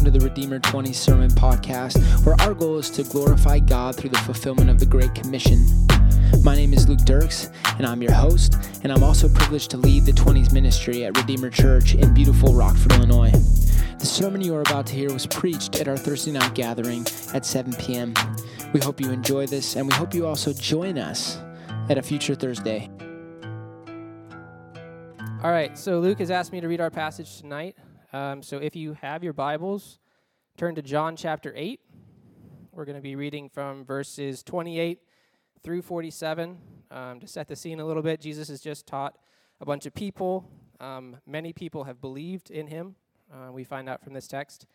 welcome to the Redeemer 20 Sermon Podcast, where our goal is to glorify God through the fulfillment of the Great Commission. My name is Luke Dirkse, and I'm your host, and I'm also privileged to lead the 20s ministry at Redeemer Church in beautiful Rockford, Illinois. The sermon you are about to hear was preached at our Thursday night gathering at 7 p.m. We hope you enjoy this, and we hope you also join us at a future Thursday. All right, so Luke has asked me to read our passage tonight. Um, so if you have your Bibles, turn to John chapter 8. We're going to be reading from verses 28 through 47. Um, to set the scene a little bit, Jesus has just taught a bunch of people. Um, many people have believed in him, uh, we find out from this text.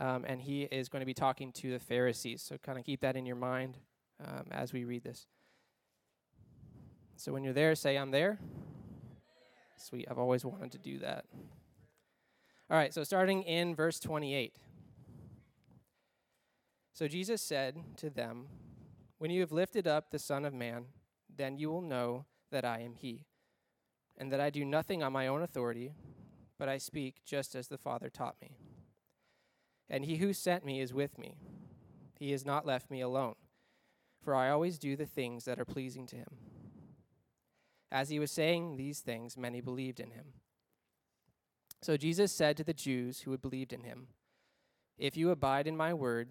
Um, and he is going to be talking to the Pharisees. So kind of keep that in your mind um, as we read this. So when you're there, say, I'm there. Sweet. I've always wanted to do that. All right, so starting in verse 28. So Jesus said to them, When you have lifted up the Son of Man, then you will know that I am He, and that I do nothing on my own authority, but I speak just as the Father taught me. And He who sent me is with me. He has not left me alone, for I always do the things that are pleasing to Him. As he was saying these things, many believed in him. So Jesus said to the Jews who had believed in him, If you abide in my word,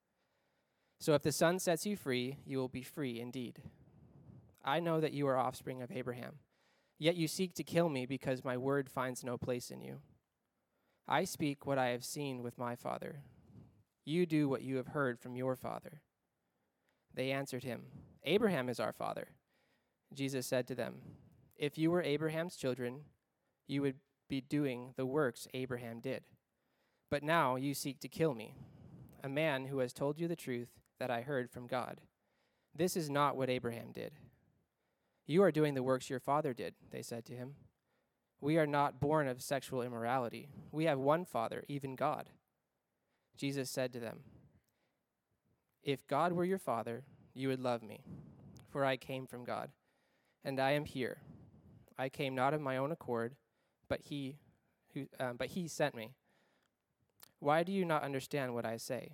So if the son sets you free, you will be free indeed. I know that you are offspring of Abraham, yet you seek to kill me because my word finds no place in you. I speak what I have seen with my father. You do what you have heard from your father. They answered him, Abraham is our father. Jesus said to them, if you were Abraham's children, you would be doing the works Abraham did. But now you seek to kill me, a man who has told you the truth that I heard from God. This is not what Abraham did. You are doing the works your father did, they said to him. We are not born of sexual immorality. We have one Father, even God. Jesus said to them, If God were your Father, you would love me, for I came from God, and I am here. I came not of my own accord, but he, who, um, but he sent me. Why do you not understand what I say?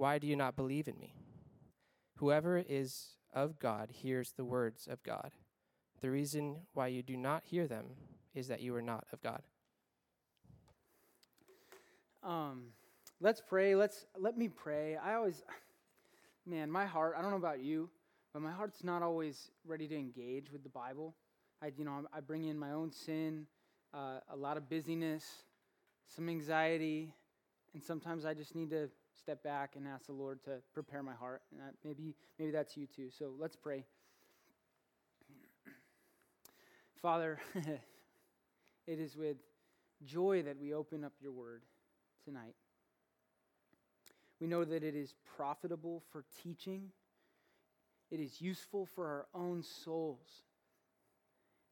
Why do you not believe in me? Whoever is of God hears the words of God. The reason why you do not hear them is that you are not of God. Um, let's pray. Let's let me pray. I always, man, my heart. I don't know about you, but my heart's not always ready to engage with the Bible. I, you know, I bring in my own sin, uh, a lot of busyness, some anxiety, and sometimes I just need to step back and ask the Lord to prepare my heart. And that, maybe, maybe that's you too. So let's pray. Father, it is with joy that we open up your word tonight. We know that it is profitable for teaching, it is useful for our own souls.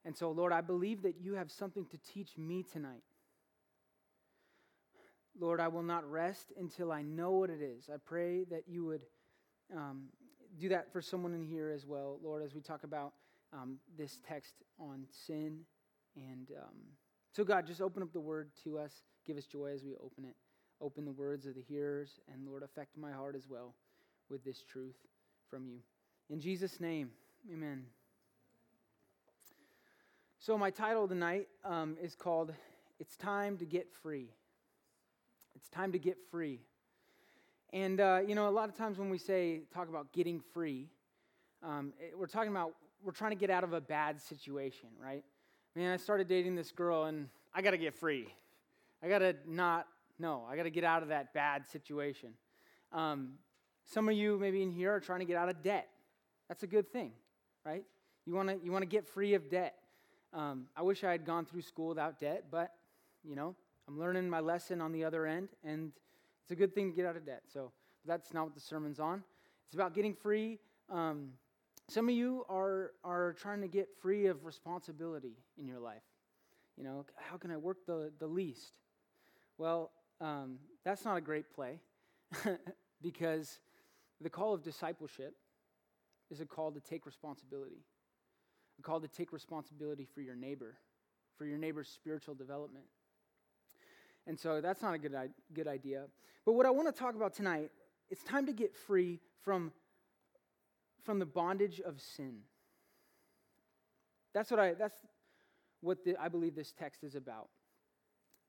And so, Lord, I believe that you have something to teach me tonight. Lord, I will not rest until I know what it is. I pray that you would um, do that for someone in here as well, Lord, as we talk about um, this text on sin. And um, so, God, just open up the word to us. Give us joy as we open it. Open the words of the hearers, and Lord, affect my heart as well with this truth from you. In Jesus' name, amen. So, my title tonight um, is called It's Time to Get Free. It's Time to Get Free. And, uh, you know, a lot of times when we say, talk about getting free, um, it, we're talking about, we're trying to get out of a bad situation, right? Man, I started dating this girl and I got to get free. I got to not, no, I got to get out of that bad situation. Um, some of you, maybe in here, are trying to get out of debt. That's a good thing, right? You want to you want to get free of debt. Um, I wish I had gone through school without debt, but you know, I'm learning my lesson on the other end, and it's a good thing to get out of debt. So that's not what the sermon's on. It's about getting free. Um, some of you are are trying to get free of responsibility in your life. You know, how can I work the the least? Well, um, that's not a great play because the call of discipleship is a call to take responsibility, a call to take responsibility for your neighbor, for your neighbor's spiritual development. And so that's not a good, good idea. But what I want to talk about tonight, it's time to get free from, from the bondage of sin. That's what I, that's what the, I believe this text is about.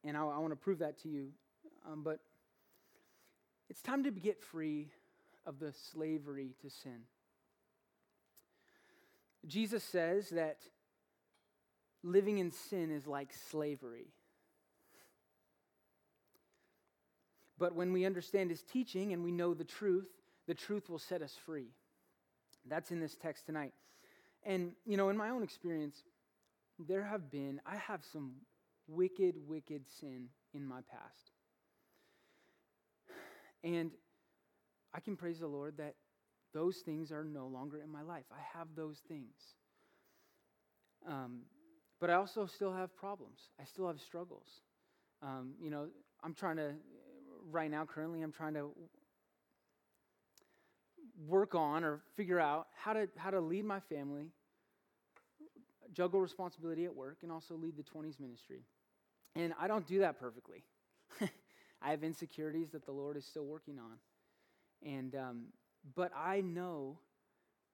And I, I want to prove that to you. Um, but it's time to get free of the slavery to sin. Jesus says that living in sin is like slavery. But when we understand his teaching and we know the truth, the truth will set us free. That's in this text tonight. And, you know, in my own experience, there have been, I have some wicked, wicked sin in my past. And I can praise the Lord that those things are no longer in my life. I have those things. Um, but I also still have problems. I still have struggles. Um, you know, I'm trying to, right now, currently, I'm trying to work on or figure out how to, how to lead my family, juggle responsibility at work, and also lead the 20s ministry. And I don't do that perfectly. I have insecurities that the Lord is still working on. And, um, but I know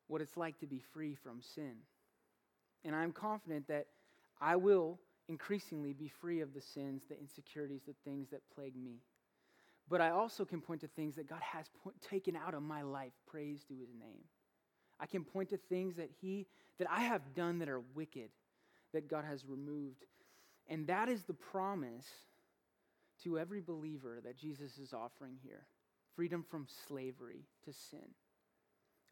what it's like to be free from sin. And I'm confident that I will increasingly be free of the sins, the insecurities, the things that plague me. But I also can point to things that God has point, taken out of my life. Praise to his name. I can point to things that he that I have done that are wicked that God has removed. And that is the promise to every believer that Jesus is offering here freedom from slavery to sin.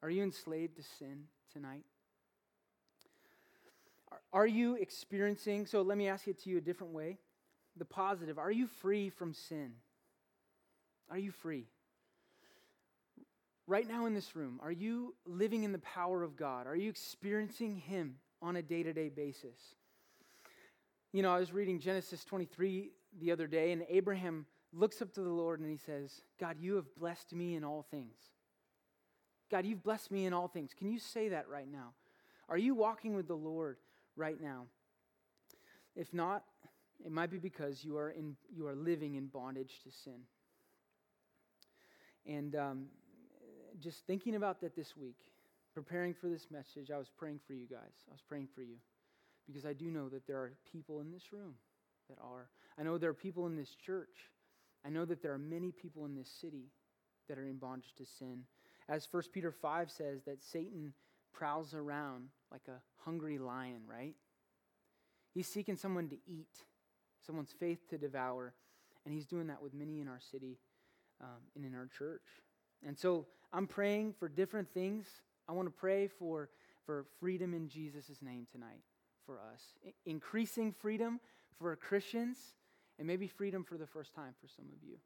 Are you enslaved to sin tonight? Are you experiencing, so let me ask it to you a different way. The positive, are you free from sin? Are you free? Right now in this room, are you living in the power of God? Are you experiencing Him on a day to day basis? You know, I was reading Genesis 23 the other day, and Abraham looks up to the Lord and he says, God, you have blessed me in all things. God, you've blessed me in all things. Can you say that right now? Are you walking with the Lord right now? If not, it might be because you are, in, you are living in bondage to sin. And um, just thinking about that this week, preparing for this message, I was praying for you guys. I was praying for you because I do know that there are people in this room that are. I know there are people in this church. I know that there are many people in this city that are in bondage to sin. As 1 Peter 5 says, that Satan prowls around like a hungry lion, right? He's seeking someone to eat, someone's faith to devour, and he's doing that with many in our city um, and in our church. And so I'm praying for different things. I want to pray for, for freedom in Jesus' name tonight for us, I- increasing freedom for Christians, and maybe freedom for the first time for some of you.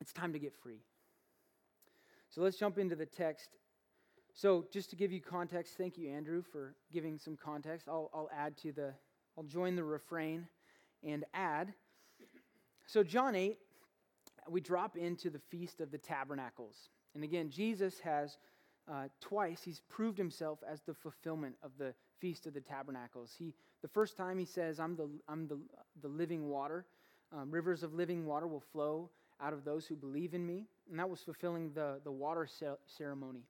It's time to get free. So let's jump into the text. So, just to give you context, thank you, Andrew, for giving some context. I'll, I'll add to the, I'll join the refrain and add. So, John 8, we drop into the Feast of the Tabernacles. And again, Jesus has uh, twice, he's proved himself as the fulfillment of the Feast of the Tabernacles. He, the first time he says, I'm the, I'm the, the living water. Um, rivers of living water will flow out of those who believe in me. And that was fulfilling the, the water ceremony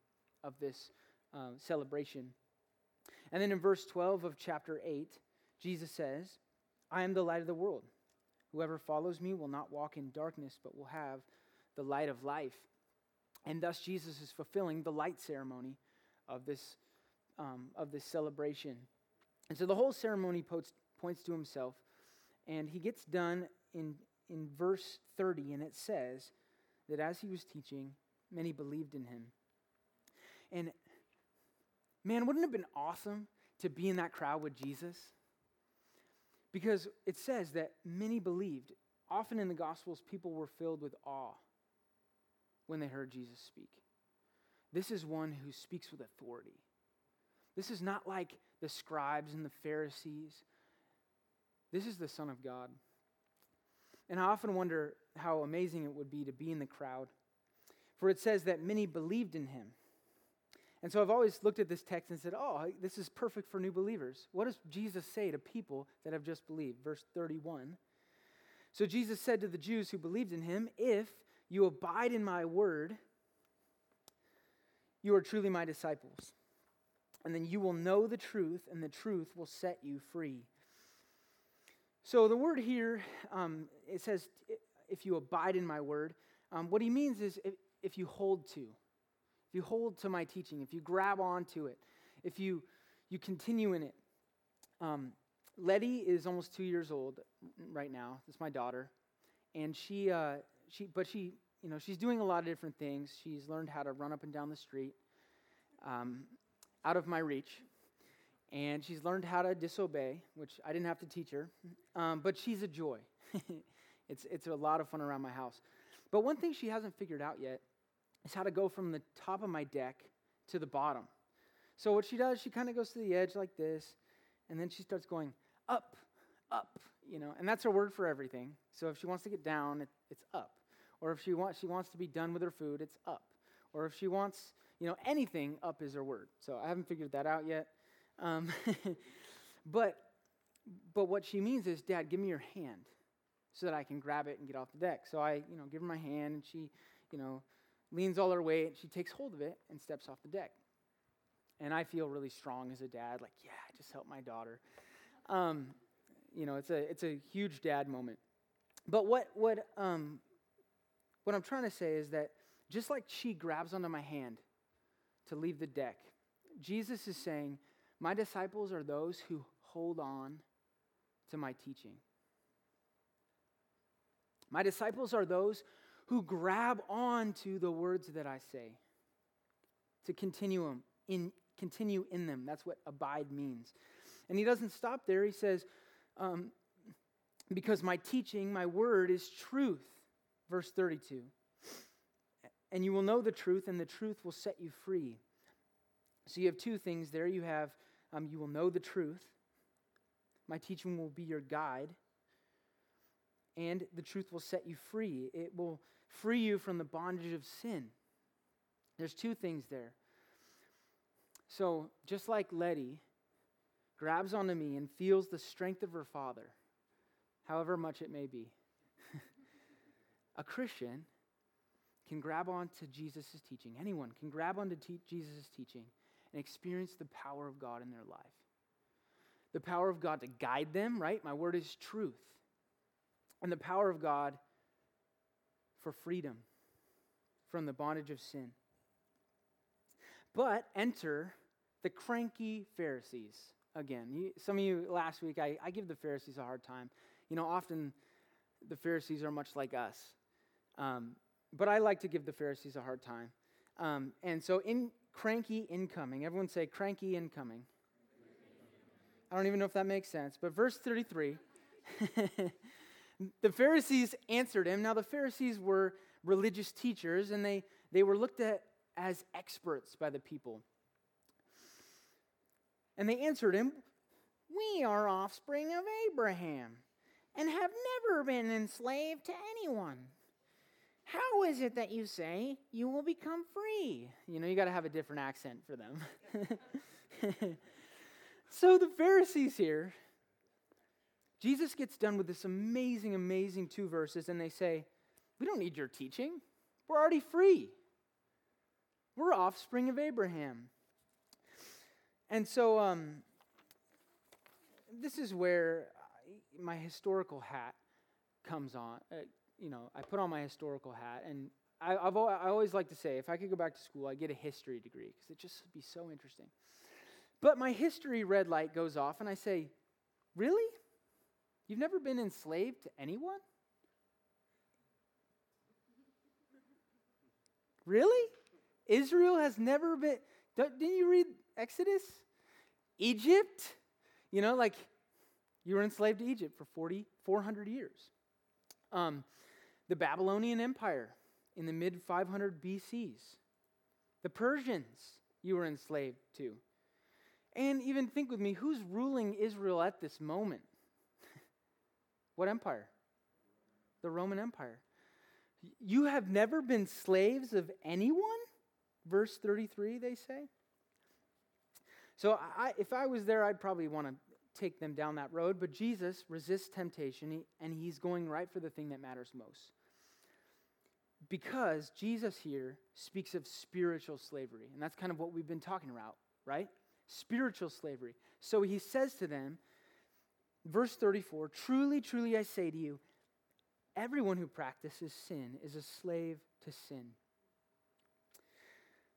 of this uh, celebration. And then in verse 12 of chapter 8, Jesus says, I am the light of the world. Whoever follows me will not walk in darkness, but will have the light of life. And thus, Jesus is fulfilling the light ceremony of this, um, of this celebration. And so the whole ceremony points, points to himself. And he gets done in, in verse 30, and it says that as he was teaching, many believed in him. And man, wouldn't it have been awesome to be in that crowd with Jesus? Because it says that many believed. Often in the Gospels, people were filled with awe when they heard Jesus speak. This is one who speaks with authority. This is not like the scribes and the Pharisees. This is the Son of God. And I often wonder how amazing it would be to be in the crowd. For it says that many believed in him. And so I've always looked at this text and said, oh, this is perfect for new believers. What does Jesus say to people that have just believed? Verse 31. So Jesus said to the Jews who believed in him, If you abide in my word, you are truly my disciples. And then you will know the truth, and the truth will set you free. So the word here, um, it says, if you abide in my word. Um, what he means is if, if you hold to, you hold to my teaching, if you grab onto it, if you, you continue in it. Um, Letty is almost two years old right now. It's my daughter. And she, uh, she, but she, you know, she's doing a lot of different things. She's learned how to run up and down the street um, out of my reach. And she's learned how to disobey, which I didn't have to teach her. Um, but she's a joy. it's, it's a lot of fun around my house. But one thing she hasn't figured out yet is how to go from the top of my deck to the bottom. So what she does, she kind of goes to the edge like this, and then she starts going up, up, you know, and that's her word for everything. So if she wants to get down, it, it's up. Or if she wants, she wants to be done with her food, it's up. Or if she wants, you know, anything, up is her word. So I haven't figured that out yet. Um, but, but what she means is, Dad, give me your hand so that I can grab it and get off the deck. So I, you know, give her my hand, and she, you know, leans all her weight. And she takes hold of it and steps off the deck. And I feel really strong as a dad, like, yeah, I just helped my daughter. Um, you know, it's a it's a huge dad moment. But what what um, what I'm trying to say is that just like she grabs onto my hand to leave the deck, Jesus is saying, My disciples are those who hold on to my teaching. My disciples are those who grab on to the words that I say, to continue, in, continue in them. That's what abide means. And he doesn't stop there. He says, um, Because my teaching, my word is truth. Verse 32. And you will know the truth, and the truth will set you free. So you have two things there. You have, um, you will know the truth. My teaching will be your guide. And the truth will set you free. It will free you from the bondage of sin. There's two things there. So, just like Letty grabs onto me and feels the strength of her father, however much it may be, a Christian can grab onto Jesus' teaching. Anyone can grab onto te- Jesus' teaching and experience the power of God in their life. The power of God to guide them, right? My word is truth. And the power of God for freedom from the bondage of sin. But enter the cranky Pharisees again. You, some of you last week, I, I give the Pharisees a hard time. You know, often the Pharisees are much like us. Um, but I like to give the Pharisees a hard time. Um, and so, in cranky incoming, everyone say cranky incoming. I don't even know if that makes sense, but verse 33 The Pharisees answered him. Now, the Pharisees were religious teachers, and they, they were looked at as experts by the people. And they answered him, We are offspring of Abraham and have never been enslaved to anyone. How is it that you say you will become free? You know, you got to have a different accent for them. so the Pharisees here, Jesus gets done with this amazing, amazing two verses, and they say, We don't need your teaching. We're already free. We're offspring of Abraham. And so, um, this is where my historical hat comes on. Uh, you know, I put on my historical hat, and I, I've, I always like to say if I could go back to school, I'd get a history degree because it just would be so interesting. But my history red light goes off, and I say, Really? You've never been enslaved to anyone? Really? Israel has never been. Didn't you read Exodus? Egypt? You know, like you were enslaved to Egypt for 40, 400 years. Um, the Babylonian Empire in the mid 500 BCs. The Persians you were enslaved to. And even think with me who's ruling Israel at this moment? What empire? The Roman Empire. You have never been slaves of anyone? Verse 33, they say. So I, if I was there, I'd probably want to take them down that road. But Jesus resists temptation, and he's going right for the thing that matters most. Because Jesus here speaks of spiritual slavery. And that's kind of what we've been talking about, right? Spiritual slavery. So he says to them, verse 34 Truly, truly, I say to you, everyone who practices sin is a slave to sin.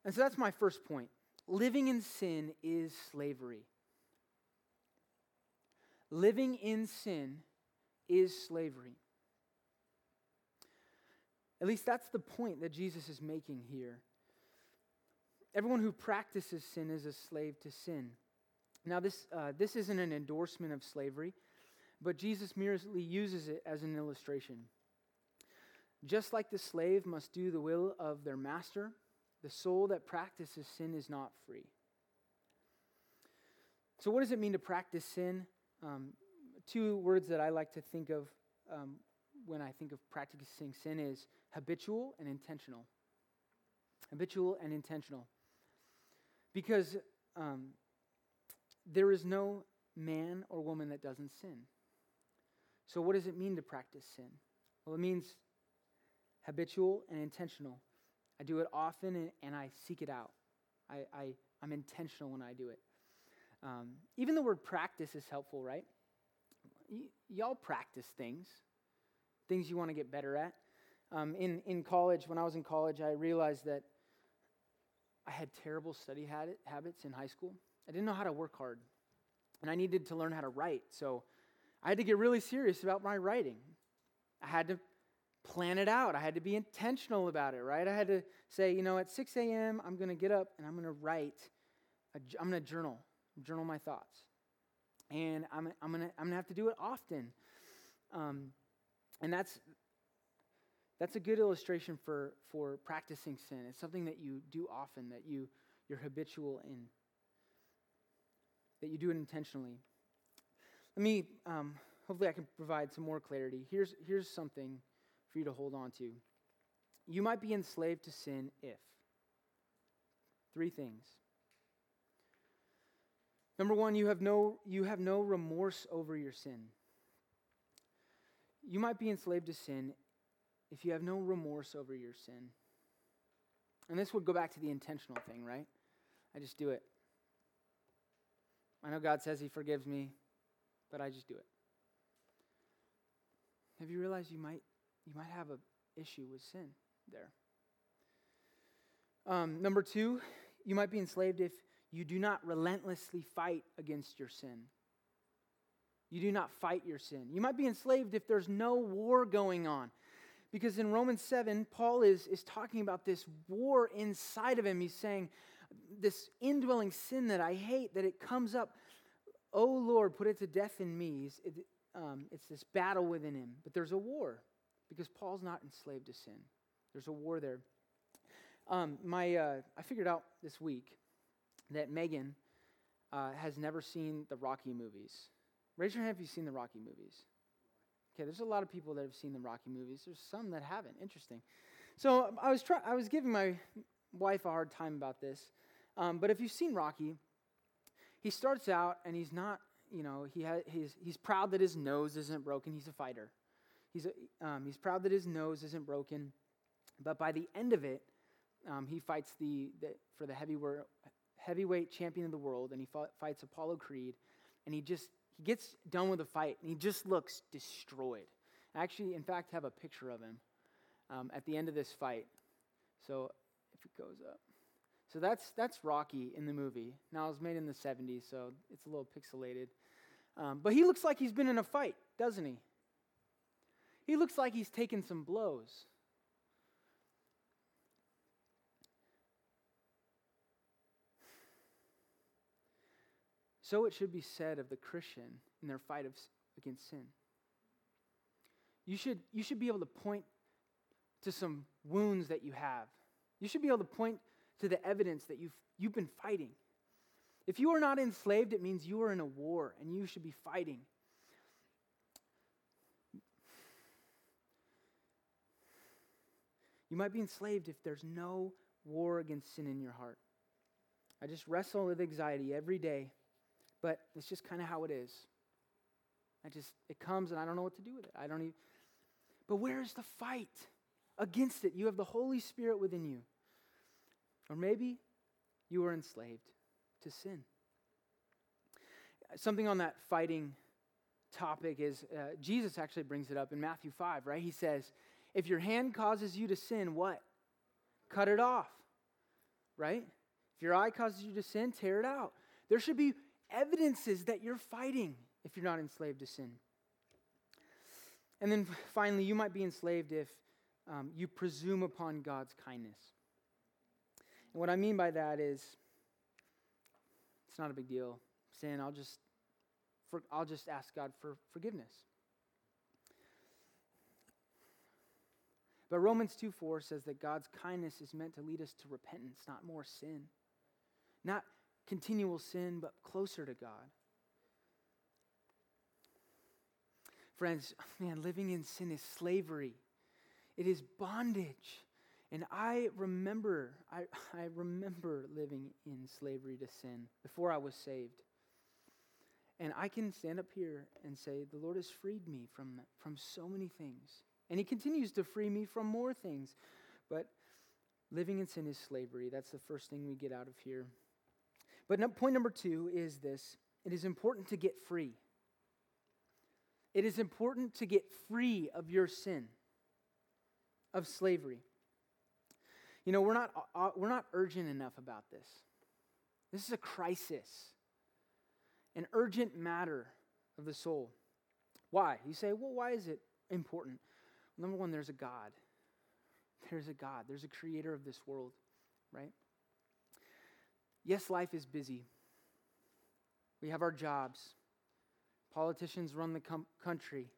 And so that's my first point. Living in sin is slavery. Living in sin is slavery. At least that's the point that Jesus is making here. Everyone who practices sin is a slave to sin. Now, this, uh, this isn't an endorsement of slavery, but Jesus merely uses it as an illustration. Just like the slave must do the will of their master, the soul that practices sin is not free. So, what does it mean to practice sin? Um, two words that I like to think of um, when I think of practicing sin is habitual and intentional. Habitual and intentional. Because um, there is no man or woman that doesn't sin. So, what does it mean to practice sin? Well, it means habitual and intentional. I do it often and, I seek it out. I, I, I'm intentional when I do it. Um, even the word practice is helpful, right? Y- y'all practice things, things you want to get better at. Um, in, in college, when I was in college, I realized that I had terrible study habits in high school. I didn't know how to work hard, and I needed to learn how to write. So I had to get really serious about my writing. I had to plan it out. I had to be intentional about it, right? I had to say, you know, at 6 a.m., I'm going to get up and I'm going to write, i am going to journal, journal my thoughts. And I'm, I'm going to I'm gonna have to do it often. Um, and that's, that's a good illustration for, for practicing sin. It's something that you do often, that you, you're habitual in, that you do it intentionally. Let me, um, hopefully, I can provide some more clarity. Here's, here's something for you to hold on to. You might be enslaved to sin if. Three things. Number one, you have no, you have no remorse over your sin. You might be enslaved to sin if you have no remorse over your sin. And this would go back to the intentional thing, right? I just do it. I know God says He forgives me, but I just do it. Have you realized you might you might have an issue with sin there. Um, number two, you might be enslaved if you do not relentlessly fight against your sin. You do not fight your sin. You might be enslaved if there's no war going on. Because in Romans 7, Paul is, is talking about this war inside of him. He's saying, This indwelling sin that I hate, that it comes up, oh Lord, put it to death in me. It, um, it's this battle within him. But there's a war because Paul's not enslaved to sin. There's a war there. Um, my, uh, I figured out this week that Megan uh, has never seen the Rocky movies. Raise your hand if you've seen the Rocky movies. Okay, there's a lot of people that have seen the Rocky movies. There's some that haven't. Interesting. So um, I was try- I was giving my wife a hard time about this. Um, but if you've seen Rocky, he starts out and he's not, you know, he ha- he's, he's proud that his nose isn't broken. He's a fighter. He's, um, he's proud that his nose isn't broken. But by the end of it, um, he fights the, the, for the heavyweight, heavyweight champion of the world, and he fought, fights Apollo Creed. And he just he gets done with the fight, and he just looks destroyed. I actually, in fact, have a picture of him um, at the end of this fight. So if it goes up. So that's, that's Rocky in the movie. Now, it was made in the 70s, so it's a little pixelated. Um, but he looks like he's been in a fight, doesn't he? He looks like he's taken some blows. So it should be said of the Christian in their fight of, against sin. You should, you should be able to point to some wounds that you have. You should be able to point to the evidence that you've, you've been fighting. If you are not enslaved, it means you are in a war and you should be fighting. You might be enslaved if there's no war against sin in your heart. I just wrestle with anxiety every day but it's just kind of how it is. I just, it comes and I don't know what to do with it. I don't even. But where is the fight against it? You have the Holy Spirit within you. Or maybe you are enslaved to sin. Something on that fighting topic is uh, Jesus actually brings it up in Matthew 5, right? He says, If your hand causes you to sin, what? Cut it off, right? If your eye causes you to sin, tear it out. There should be evidences that you're fighting if you're not enslaved to sin. And then finally, you might be enslaved if um, you presume upon God's kindness. What I mean by that is, it's not a big deal. Sin, I'll just, for, I'll just ask God for forgiveness. But Romans 2 4 says that God's kindness is meant to lead us to repentance, not more sin. Not continual sin, but closer to God. Friends, man, living in sin is slavery. It is bondage. And I remember, I, I remember living in slavery to sin before I was saved. And I can stand up here and say, the Lord has freed me from, from so many things. And He continues to free me from more things. But living in sin is slavery. That's the first thing we get out of here. But no, point number two is this it is important to get free. It is important to get free of your sin, of slavery. You know, we're not, uh, uh, we're not urgent enough about this. This is a crisis, an urgent matter of the soul. Why? You say, well, why is it important? Number one, there's a God. There's a God. There's a creator of this world, right? Yes, life is busy. We have our jobs. Politicians run the com- country.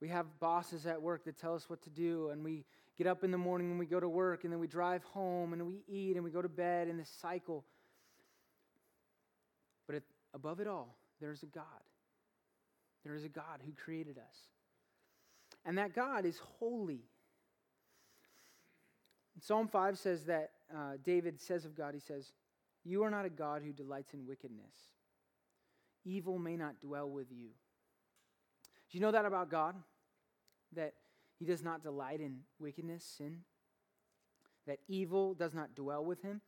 We have bosses at work that tell us what to do, and we get up in the morning and we go to work, and then we drive home and we eat and we go to bed in this cycle. But above it all, there's a God. There is a God who created us. And that God is holy. Psalm 5 says that uh, David says of God, he says, you are not a God who delights in wickedness. Evil may not dwell with you. Do you know that about God? That he does not delight in wickedness, sin? That evil does not dwell with him?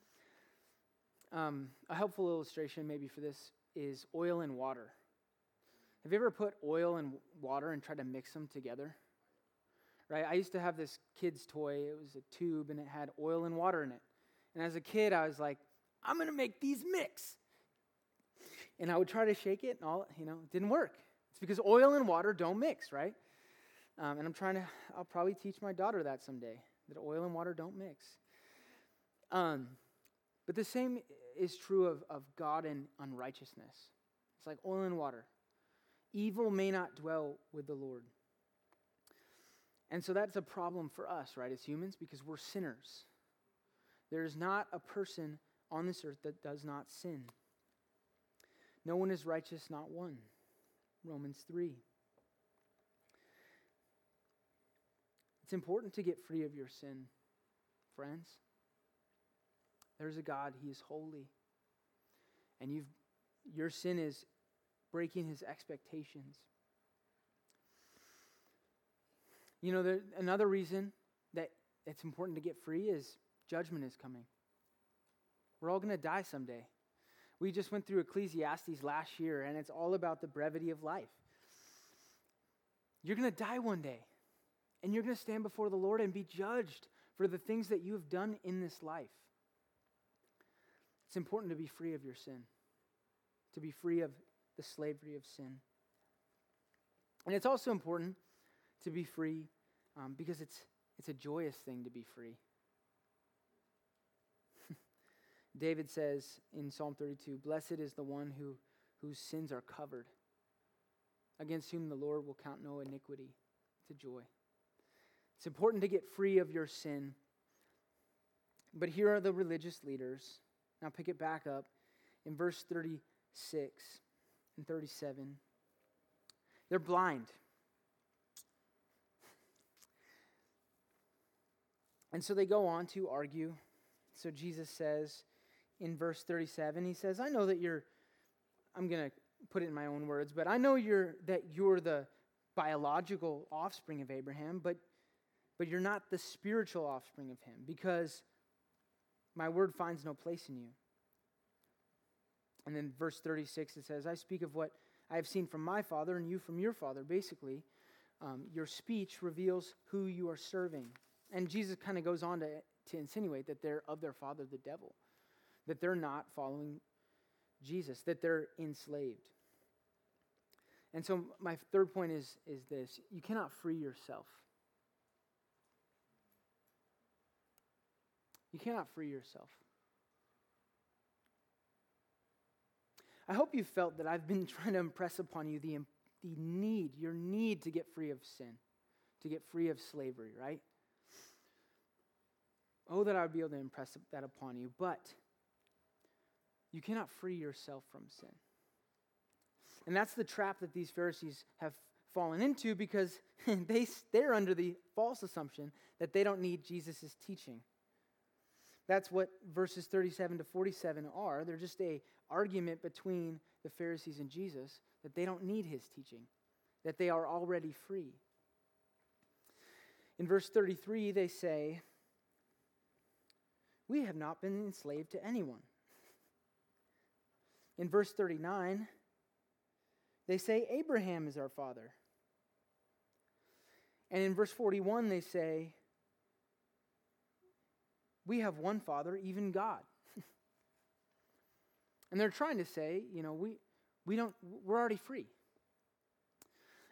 Um, a helpful illustration, maybe, for this is oil and water. Have you ever put oil and water and tried to mix them together? Right? I used to have this kid's toy. It was a tube and it had oil and water in it. And as a kid, I was like, I'm going to make these mix. And I would try to shake it, and all, you know, it didn't work. It's because oil and water don't mix, right? Um, and I'm trying to, I'll probably teach my daughter that someday, that oil and water don't mix. Um, but the same is true of, of God and unrighteousness. It's like oil and water. Evil may not dwell with the Lord. And so that's a problem for us, right, as humans, because we're sinners. There is not a person on this earth that does not sin. No one is righteous, not one. Romans 3. It's important to get free of your sin, friends. There's a God, He is holy. And you've, your sin is breaking His expectations. You know, there, another reason that it's important to get free is judgment is coming. We're all going to die someday. We just went through Ecclesiastes last year, and it's all about the brevity of life. You're going to die one day, and you're going to stand before the Lord and be judged for the things that you have done in this life. It's important to be free of your sin, to be free of the slavery of sin. And it's also important to be free um, because it's, it's a joyous thing to be free. David says in Psalm 32 Blessed is the one who, whose sins are covered, against whom the Lord will count no iniquity. to joy. It's important to get free of your sin. But here are the religious leaders. Now pick it back up in verse 36 and 37. They're blind. And so they go on to argue. So Jesus says in verse 37, he says, I know that you're, I'm going to put it in my own words, but I know you're, that you're the biological offspring of Abraham, but, but you're not the spiritual offspring of him because my word finds no place in you. And then verse 36, it says, I speak of what I have seen from my father and you from your father. Basically, um, your speech reveals who you are serving. And Jesus kind of goes on to, to insinuate that they're of their father, the devil, that they're not following Jesus, that they're enslaved. And so, my third point is, is this you cannot free yourself. You cannot free yourself. I hope you felt that I've been trying to impress upon you the, the need, your need to get free of sin, to get free of slavery, right? Oh, that I would be able to impress that upon you. But you cannot free yourself from sin. And that's the trap that these Pharisees have fallen into because they, they're under the false assumption that they don't need Jesus' teaching. That's what verses 37 to 47 are. They're just a argument between the Pharisees and Jesus that they don't need his teaching, that they are already free. In verse 33, they say, We have not been enslaved to anyone. In verse 39, they say, Abraham is our father. And in verse 41, they say, we have one Father, even God. and they're trying to say, you know, we, we don't, we're already free.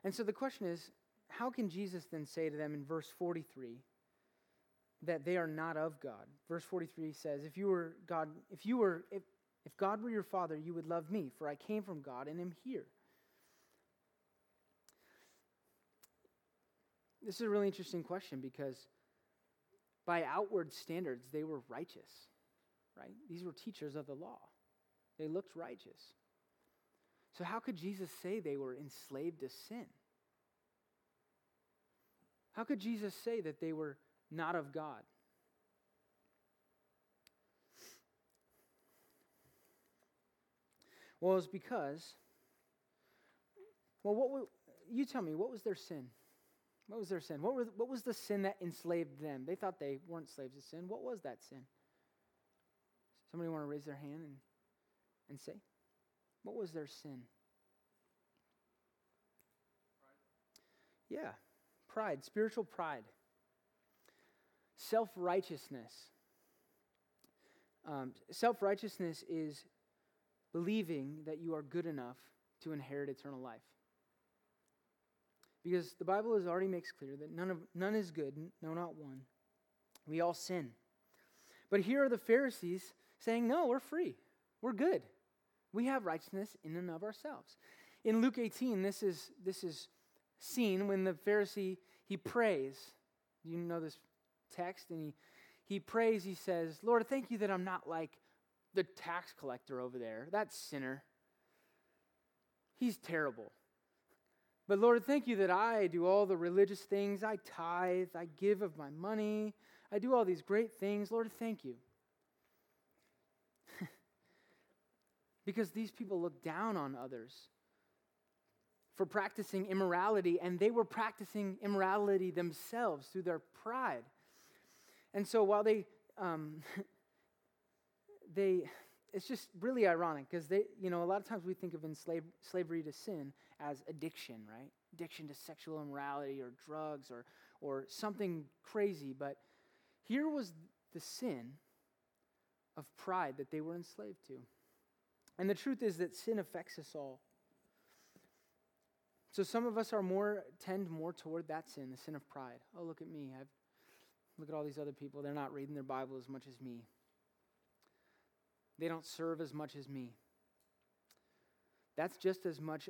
And so the question is, how can Jesus then say to them in verse 43 that they are not of God? Verse 43 says, if you were God, if you were, if, if God were your father, you would love me, for I came from God and am here. This is a really interesting question because by outward standards, they were righteous, right? These were teachers of the law. They looked righteous. So, how could Jesus say they were enslaved to sin? How could Jesus say that they were not of God? Well, it's because, well, what, you tell me, what was their sin? What was their sin? What, were, what was the sin that enslaved them? They thought they weren't slaves to sin. What was that sin? Somebody want to raise their hand and, and say, what was their sin? Pride. Yeah, pride, spiritual pride, self righteousness. Um, self righteousness is believing that you are good enough to inherit eternal life. Because the Bible has already makes clear that none, of, none is good, no, not one. We all sin. But here are the Pharisees saying, no, we're free. We're good. We have righteousness in and of ourselves. In Luke 18, this is, this is seen when the Pharisee, he prays. You know this text? And he, he prays, he says, Lord, thank you that I'm not like the tax collector over there, that sinner. He's terrible. But Lord, thank you that I do all the religious things. I tithe, I give of my money, I do all these great things. Lord, thank you. because these people look down on others for practicing immorality, and they were practicing immorality themselves through their pride. And so while they, um, they, it's just really ironic because they, you know, a lot of times we think of enslave, slavery to sin as addiction, right? Addiction to sexual immorality or drugs or, or something crazy. But Here was the sin of pride that they were enslaved to. And the truth is that sin affects us all. So some of us are more tend more toward that sin, the sin of pride. Oh, look at me. I've look at all these other people. They're not reading their Bible as much as me. They don't serve as much as me. That's just as much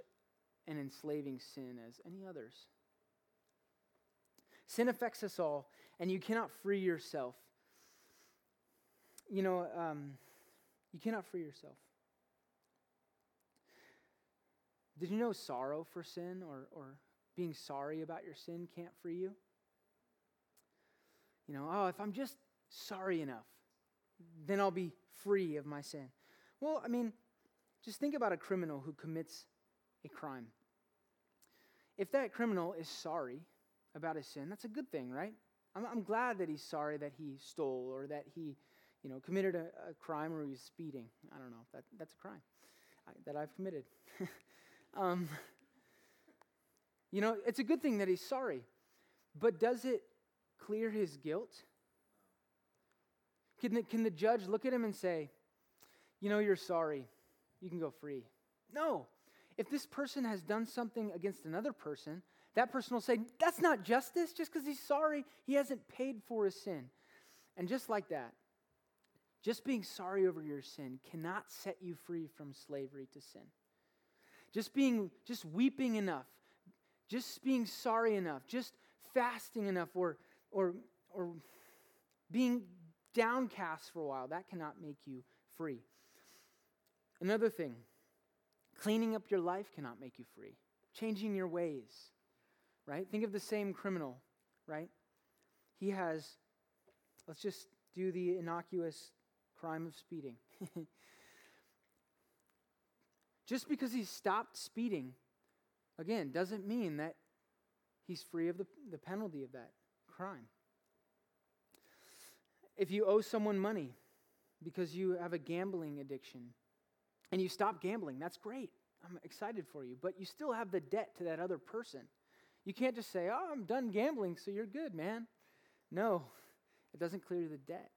an enslaving sin as any others. Sin affects us all, and you cannot free yourself. You know, um, you cannot free yourself. Did you know sorrow for sin or, or being sorry about your sin can't free you? You know, oh, if I'm just sorry enough, then I'll be free of my sin. Well, I mean, just think about a criminal who commits a crime. If that criminal is sorry about his sin, that's a good thing, right? I'm, I'm glad that he's sorry that he stole or that he, you know, committed a, a crime or he's speeding. I don't know. That, that's a crime I, that I've committed. um, you know, it's a good thing that he's sorry. But does it clear his guilt? Can the, can the judge look at him and say, you know, you're sorry, you can go free? No. If this person has done something against another person, that person will say, that's not justice. Just because he's sorry, he hasn't paid for his sin. And just like that, just being sorry over your sin cannot set you free from slavery to sin. Just being, just weeping enough, just being sorry enough, just fasting enough, or, or, or being downcast for a while, that cannot make you free. Another thing, cleaning up your life cannot make you free. Changing your ways, right? Think of the same criminal, right? He has, let's just do the innocuous crime of speeding. just because he stopped speeding, again, doesn't mean that he's free of the, the penalty of that crime. If you owe someone money because you have a gambling addiction and you stop gambling, that's great. I'm excited for you. But you still have the debt to that other person. You can't just say, oh, I'm done gambling, so you're good, man. No, it doesn't clear the debt.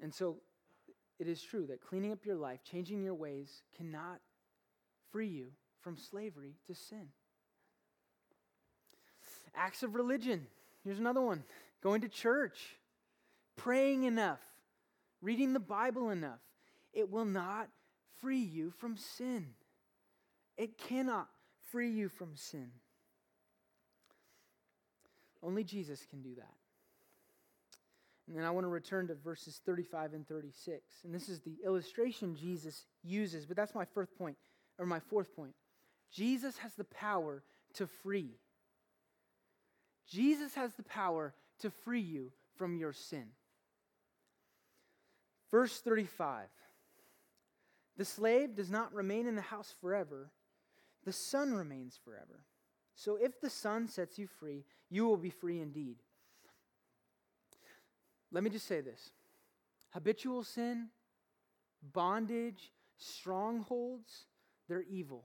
And so it is true that cleaning up your life, changing your ways, cannot free you from slavery to sin. Acts of religion. Here's another one going to church, praying enough, reading the Bible enough. It will not free you from sin. It cannot free you from sin. Only Jesus can do that. And then I want to return to verses 35 and 36. And this is the illustration Jesus uses, but that's my fourth point, or my fourth point. Jesus has the power to free. Jesus has the power to free you from your sin. Verse 35 The slave does not remain in the house forever, the son remains forever. So if the son sets you free, you will be free indeed. Let me just say this habitual sin, bondage, strongholds, they're evil,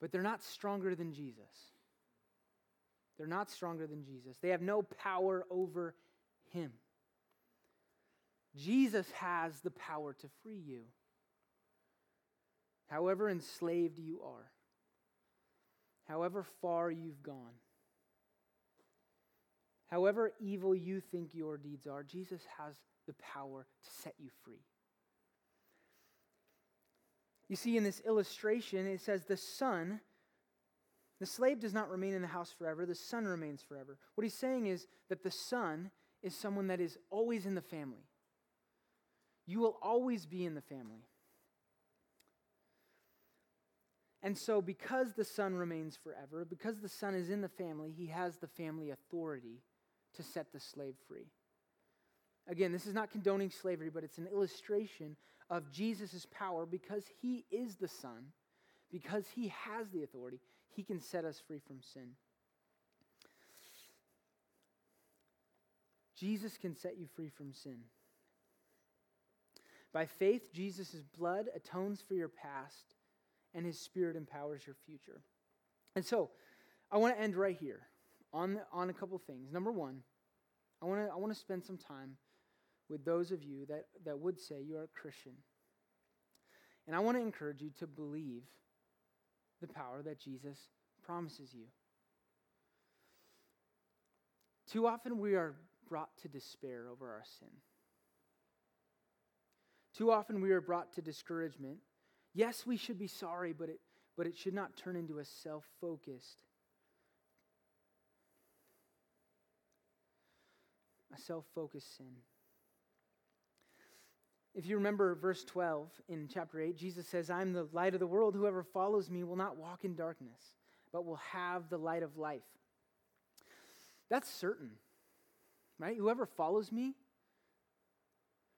but they're not stronger than Jesus. They're not stronger than Jesus. They have no power over him. Jesus has the power to free you, however enslaved you are, however far you've gone, however evil you think your deeds are, Jesus has the power to set you free. You see, in this illustration, it says the Son the slave does not remain in the house forever, the son remains forever. What he's saying is that the son is someone that is always in the family. You will always be in the family. And so, because the son remains forever, because the son is in the family, he has the family authority to set the slave free. Again, this is not condoning slavery, but it's an illustration of Jesus' power because he is the son, because he has the authority. He can set us free from sin. Jesus can set you free from sin. By faith, Jesus' blood atones for your past, and his spirit empowers your future. And so, I want to end right here on, on a couple things. Number one, I want to I want to spend some time with those of you that, that would say you are a Christian. And I want to encourage you to believe the power that Jesus promises you. Too often we are brought to despair over our sin. Too often we are brought to discouragement. Yes, we should be sorry, but it, but it should not turn into a self focused, a self focused sin. If you remember verse 12 in chapter 8, Jesus says, I'm the light of the world. Whoever follows me will not walk in darkness, but will have the light of life. That's certain, right? Whoever follows me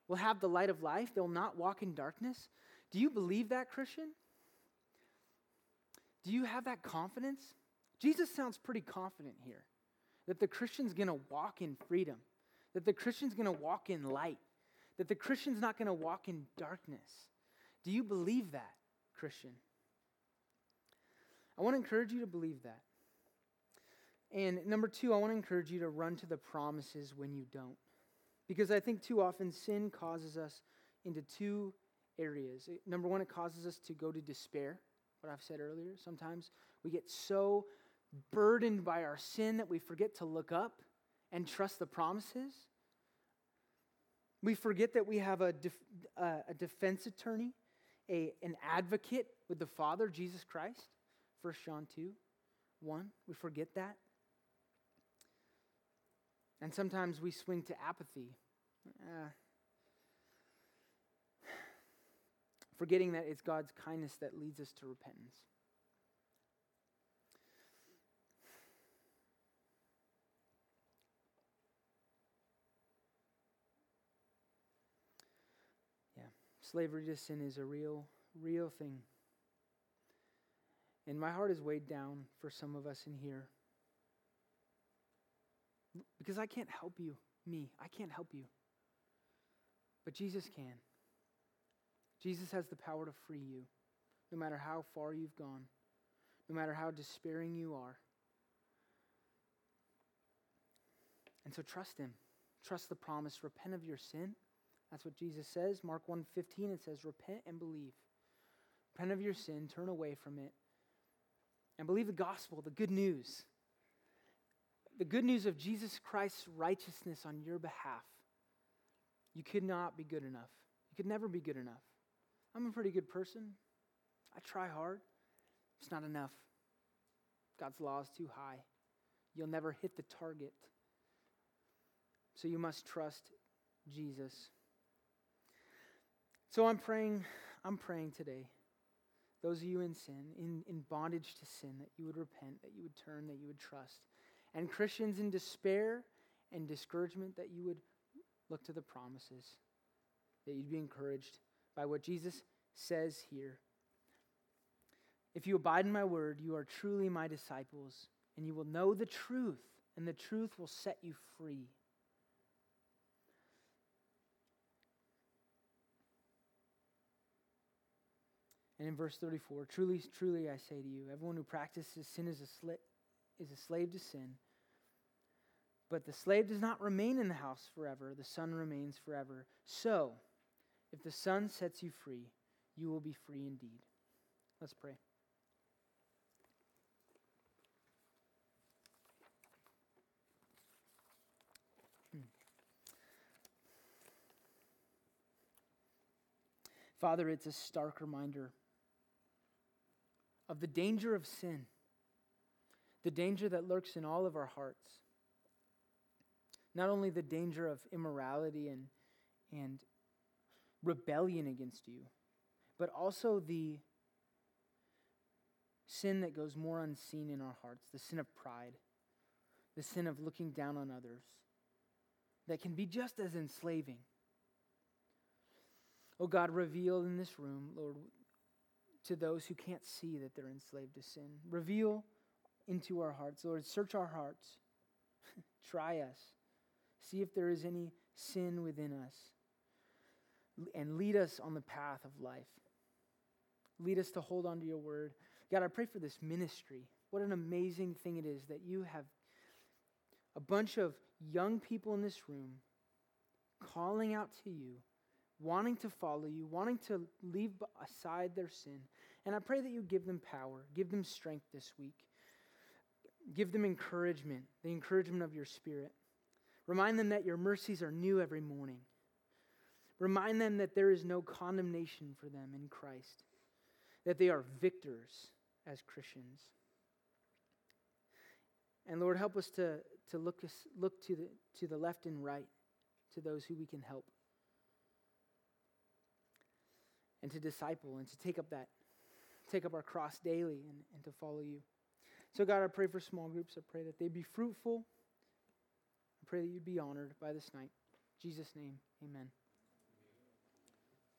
will have the light of life. They'll not walk in darkness. Do you believe that, Christian? Do you have that confidence? Jesus sounds pretty confident here that the Christian's going to walk in freedom, that the Christian's going to walk in light that the Christian's not going to walk in darkness. Do you believe that, Christian? I want to encourage you to believe that. And number two, I want to encourage you to run to the promises when you don't. Because I think too often sin causes us into two areas. Number one, it causes us to go to despair, what I've said earlier. Sometimes we get so burdened by our sin that we forget to look up and trust the promises. We forget that we have a, def, uh, a defense attorney, a, an advocate with the Father, Jesus Christ. 1 John 2 1. We forget that. And sometimes we swing to apathy, uh, forgetting that it's God's kindness that leads us to repentance. Slavery to sin is a real, real thing. And my heart is weighed down for some of us in here. Because I can't help you, me. I can't help you. But Jesus can. Jesus has the power to free you, no matter how far you've gone, no matter how despairing you are. And so trust Him. Trust the promise. Repent of your sin that's what Jesus says. Mark 1:15 it says repent and believe. Repent of your sin, turn away from it, and believe the gospel, the good news. The good news of Jesus Christ's righteousness on your behalf. You could not be good enough. You could never be good enough. I'm a pretty good person. I try hard. It's not enough. God's law is too high. You'll never hit the target. So you must trust Jesus. So I'm praying, I'm praying today. Those of you in sin, in, in bondage to sin, that you would repent, that you would turn, that you would trust. And Christians in despair and discouragement, that you would look to the promises, that you'd be encouraged by what Jesus says here. If you abide in my word, you are truly my disciples, and you will know the truth, and the truth will set you free. And in verse 34, truly, truly I say to you, everyone who practices sin is a, sla- is a slave to sin. But the slave does not remain in the house forever, the son remains forever. So, if the son sets you free, you will be free indeed. Let's pray. Hmm. Father, it's a stark reminder of the danger of sin, the danger that lurks in all of our hearts. Not only the danger of immorality and, and rebellion against you, but also the sin that goes more unseen in our hearts, the sin of pride, the sin of looking down on others, that can be just as enslaving. Oh God, reveal in this room, Lord, to those who can't see that they're enslaved to sin. Reveal into our hearts. Lord, search our hearts. Try us. See if there is any sin within us. And lead us on the path of life. Lead us to hold on to your word. God, I pray for this ministry. What an amazing thing it is that you have a bunch of young people in this room calling out to you, wanting to follow you, wanting to leave aside their sin. And I pray that you give them power, give them strength this week, give them encouragement, the encouragement of your spirit. Remind them that your mercies are new every morning. Remind them that there is no condemnation for them in Christ, that they are victors as Christians. And Lord, help us to, to look, look to, the, to the left and right, to those who we can help, and to disciple and to take up that, take up our cross daily and, and to follow you. So, God, I pray for small groups. I pray that they be fruitful. I pray that you'd be honored by this night. In Jesus' name, amen.